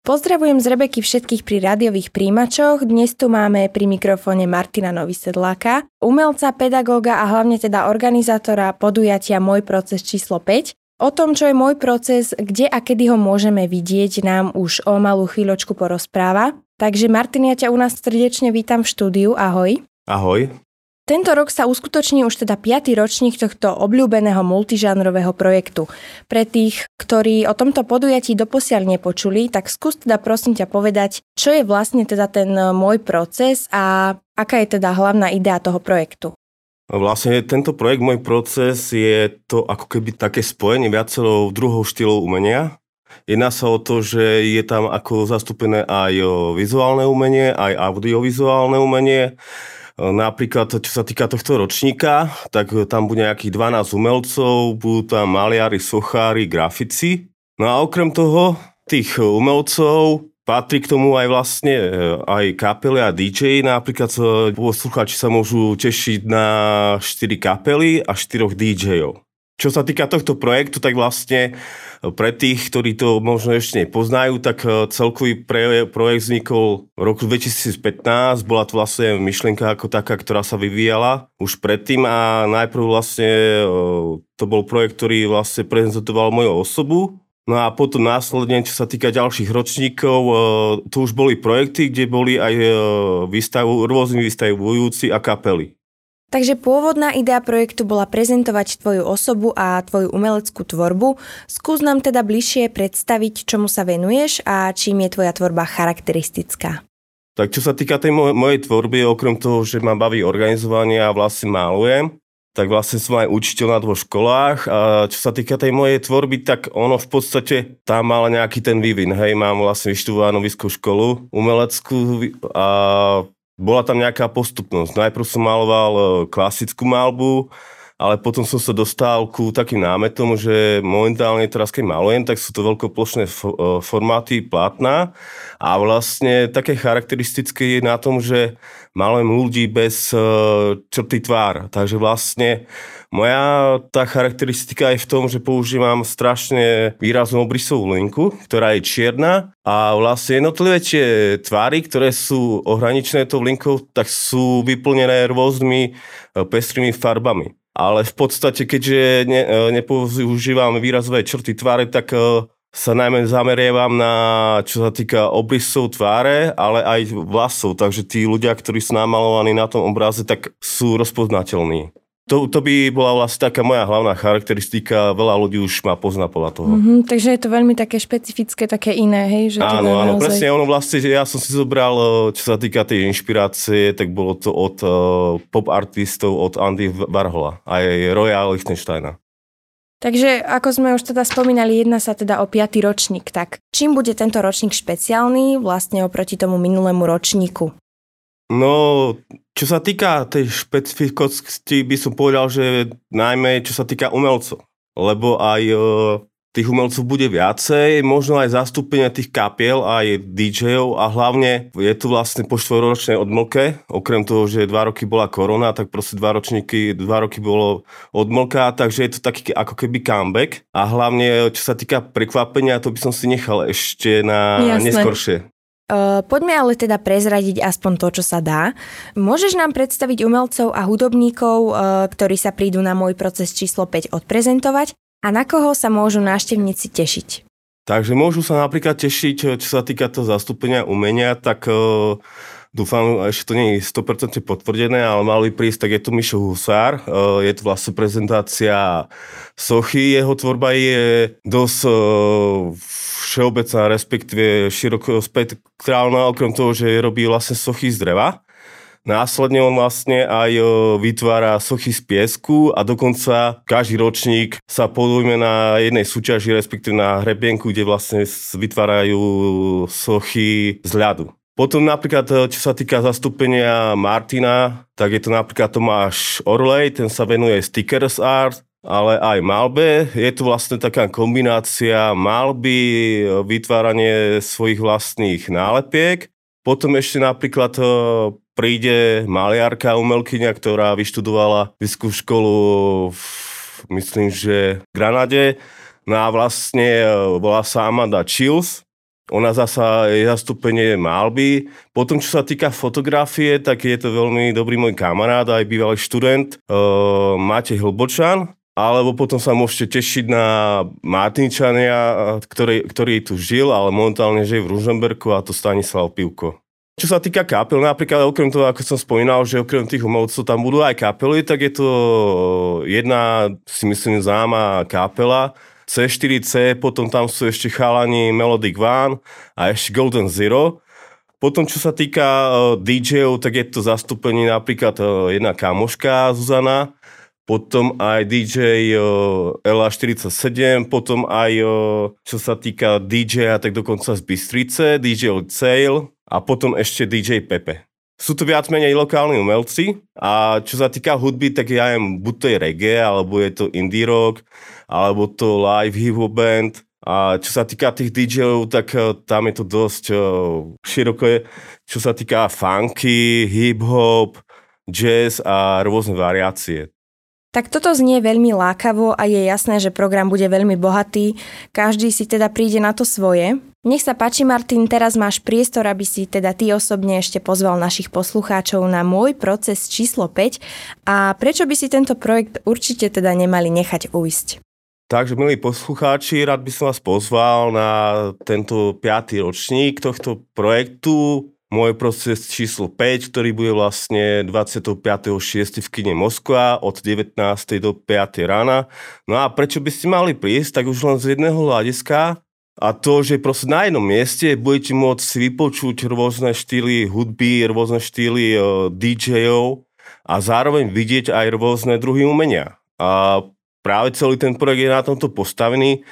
Pozdravujem z Rebeky všetkých pri rádiových príjimačoch. Dnes tu máme pri mikrofóne Martina Novisedláka, umelca, pedagóga a hlavne teda organizátora podujatia Môj proces číslo 5. O tom, čo je môj proces, kde a kedy ho môžeme vidieť, nám už o malú chvíľočku porozpráva. Takže Martin, ja ťa u nás srdečne vítam v štúdiu. Ahoj. Ahoj. Tento rok sa uskutoční už teda 5. ročník tohto obľúbeného multižánrového projektu. Pre tých, ktorí o tomto podujatí doposiaľ nepočuli, tak skús teda prosím ťa povedať, čo je vlastne teda ten môj proces a aká je teda hlavná idea toho projektu. Vlastne tento projekt, môj proces, je to ako keby také spojenie viacero druhov štýlov umenia. Jedná sa o to, že je tam ako zastúpené aj vizuálne umenie, aj audiovizuálne umenie, Napríklad, čo sa týka tohto ročníka, tak tam bude nejakých 12 umelcov, budú tam maliari, sochári, grafici. No a okrem toho, tých umelcov patrí k tomu aj vlastne e, aj kapely a DJ. Napríklad poslucháči sa môžu tešiť na 4 kapely a 4 DJov. Čo sa týka tohto projektu, tak vlastne pre tých, ktorí to možno ešte nepoznajú, tak e, celkový projekt vznikol v roku 2015. Bola to vlastne myšlienka ako taká, ktorá sa vyvíjala už predtým a najprv vlastne e, to bol projekt, ktorý vlastne prezentoval moju osobu. No a potom následne, čo sa týka ďalších ročníkov, e, to už boli projekty, kde boli aj výstavu, rôzni vystavujúci a kapely. Takže pôvodná idea projektu bola prezentovať tvoju osobu a tvoju umeleckú tvorbu. Skús nám teda bližšie predstaviť, čomu sa venuješ a čím je tvoja tvorba charakteristická. Tak čo sa týka tej mojej, mojej tvorby, okrem toho, že ma baví organizovanie a vlastne málujem, tak vlastne som aj učiteľ na dvoch školách a čo sa týka tej mojej tvorby, tak ono v podstate tam mal nejaký ten vývin, hej, mám vlastne vyštudovanú vysokú školu umeleckú a bola tam nejaká postupnosť. Najprv som maloval e, klasickú malbu, ale potom som sa dostal ku takým námetom, že momentálne teraz, keď malujem, tak sú to veľkoplošné e, formáty plátna a vlastne také charakteristické je na tom, že malujem ľudí bez e, črty tvár. Takže vlastne moja tá charakteristika je v tom, že používam strašne výraznú obrysovú linku, ktorá je čierna a vlastne jednotlivé tie tvary, ktoré sú ohraničené tou linkou, tak sú vyplnené rôznymi e, pestrými farbami. Ale v podstate, keďže ne, e, nepoužívam výrazové črty tváre, tak e, sa najmä zamerievam na, čo sa týka obrysov tváre, ale aj vlasov, takže tí ľudia, ktorí sú namalovaní na tom obraze, tak sú rozpoznateľní to, to by bola vlastne taká moja hlavná charakteristika. Veľa ľudí už ma pozná podľa toho. Mm-hmm, takže je to veľmi také špecifické, také iné, hej? Že áno, áno, naozaj... presne. Ono vlastne, ja som si zobral, eh, čo sa týka tej inšpirácie, tak bolo to od uh, pop artistov, od Andy Warhola aj Roya Lichtensteina. Takže ako sme už teda spomínali, jedna sa teda o piatý ročník. Tak čím bude tento ročník špeciálny vlastne oproti tomu minulému ročníku? No, čo sa týka tej špecifikosti, by som povedal, že najmä čo sa týka umelcov. Lebo aj e, tých umelcov bude viacej, možno aj zastúpenie tých kapiel, aj DJov a hlavne je tu vlastne po štvoročnej odmlke, okrem toho, že dva roky bola korona, tak proste dva ročníky, dva roky bolo odmlka, takže je to taký ako keby comeback a hlavne čo sa týka prekvapenia, to by som si nechal ešte na Jasné. neskoršie. Uh, poďme ale teda prezradiť aspoň to, čo sa dá. Môžeš nám predstaviť umelcov a hudobníkov, uh, ktorí sa prídu na môj proces číslo 5 odprezentovať a na koho sa môžu návštevníci tešiť? Takže môžu sa napríklad tešiť, čo sa týka toho zastúpenia umenia, tak uh, dúfam, ešte to nie je 100% potvrdené, ale mal by prísť, tak je tu Mišo Husár, je to vlastne prezentácia sochy, jeho tvorba je dosť všeobecná, respektíve široko spektrálna, okrem toho, že robí vlastne sochy z dreva. Následne on vlastne aj vytvára sochy z piesku a dokonca každý ročník sa podujme na jednej súťaži, respektíve na hrebienku, kde vlastne vytvárajú sochy z ľadu. Potom napríklad, čo sa týka zastúpenia Martina, tak je to napríklad Tomáš Orlej, ten sa venuje stickers art, ale aj malbe. Je tu vlastne taká kombinácia malby, vytváranie svojich vlastných nálepiek. Potom ešte napríklad e, príde maliarka, umelkyňa, ktorá vyštudovala vysokú školu v, myslím, že v Granade. No a vlastne e, volá sa Amanda Chills Ona zasa je zastúpenie malby. Potom, čo sa týka fotografie, tak je to veľmi dobrý môj kamarát, aj bývalý študent, uh, Matej Hlbočan. Alebo potom sa môžete tešiť na Martinčania, ktorý, ktorý tu žil, ale momentálne žije v Ružomberku a to Stanislav Pivko. Čo sa týka kapel, napríklad okrem toho, ako som spomínal, že okrem tých umelcov tam budú aj kapely, tak je to jedna, si myslím, známa kapela, C4C, potom tam sú ešte chalani Melodic One a ešte Golden Zero. Potom, čo sa týka uh, DJov, tak je to zastúpenie napríklad uh, jedna kamoška Zuzana, potom aj DJ uh, LA47, potom aj uh, čo sa týka DJ, tak dokonca z Bystrice, DJ Sale, a potom ešte DJ Pepe. Sú to viac menej lokálni umelci a čo sa týka hudby, tak ja jem buď to je reggae, alebo je to indie rock, alebo to live hip hop band. A čo sa týka tých DJov, tak uh, tam je to dosť uh, široké. Čo sa týka funky, hip hop, jazz a rôzne variácie. Tak toto znie veľmi lákavo a je jasné, že program bude veľmi bohatý. Každý si teda príde na to svoje. Nech sa páči, Martin, teraz máš priestor, aby si teda ty osobne ešte pozval našich poslucháčov na môj proces číslo 5 a prečo by si tento projekt určite teda nemali nechať ujsť? Takže, milí poslucháči, rád by som vás pozval na tento piatý ročník tohto projektu môj proces číslo 5, ktorý bude vlastne 25.6. v kine Moskva od 19. do 5. rána. No a prečo by ste mali prísť, tak už len z jedného hľadiska, a to, že proste na jednom mieste budete môcť si vypočuť rôzne štýly hudby, rôzne štýly uh, DJov a zároveň vidieť aj rôzne druhy umenia. A práve celý ten projekt je na tomto postavený,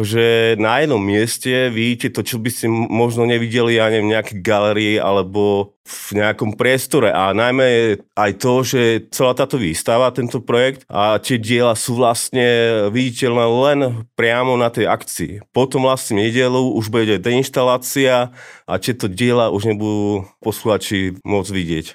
že na jednom mieste vidíte to, čo by ste možno nevideli, neviem, v nejakej galerii alebo v nejakom priestore. A najmä aj to, že celá táto výstava, tento projekt a tie diela sú vlastne viditeľné len priamo na tej akcii. Potom vlastne nedelu už bude deinštalácia a tieto diela už nebudú posluchači môcť vidieť.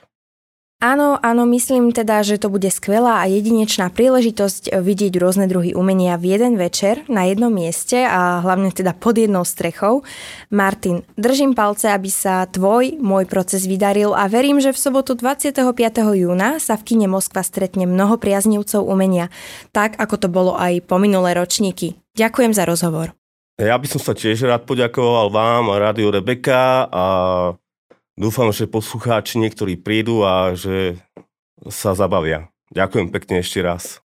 Áno, áno, myslím teda, že to bude skvelá a jedinečná príležitosť vidieť rôzne druhy umenia v jeden večer na jednom mieste a hlavne teda pod jednou strechou. Martin, držím palce, aby sa tvoj, môj proces vydaril a verím, že v sobotu 25. júna sa v kine Moskva stretne mnoho priaznivcov umenia, tak ako to bolo aj po minulé ročníky. Ďakujem za rozhovor. Ja by som sa tiež rád poďakoval vám a Rádiu Rebeka a Dúfam, že poslucháči niektorí prídu a že sa zabavia. Ďakujem pekne ešte raz.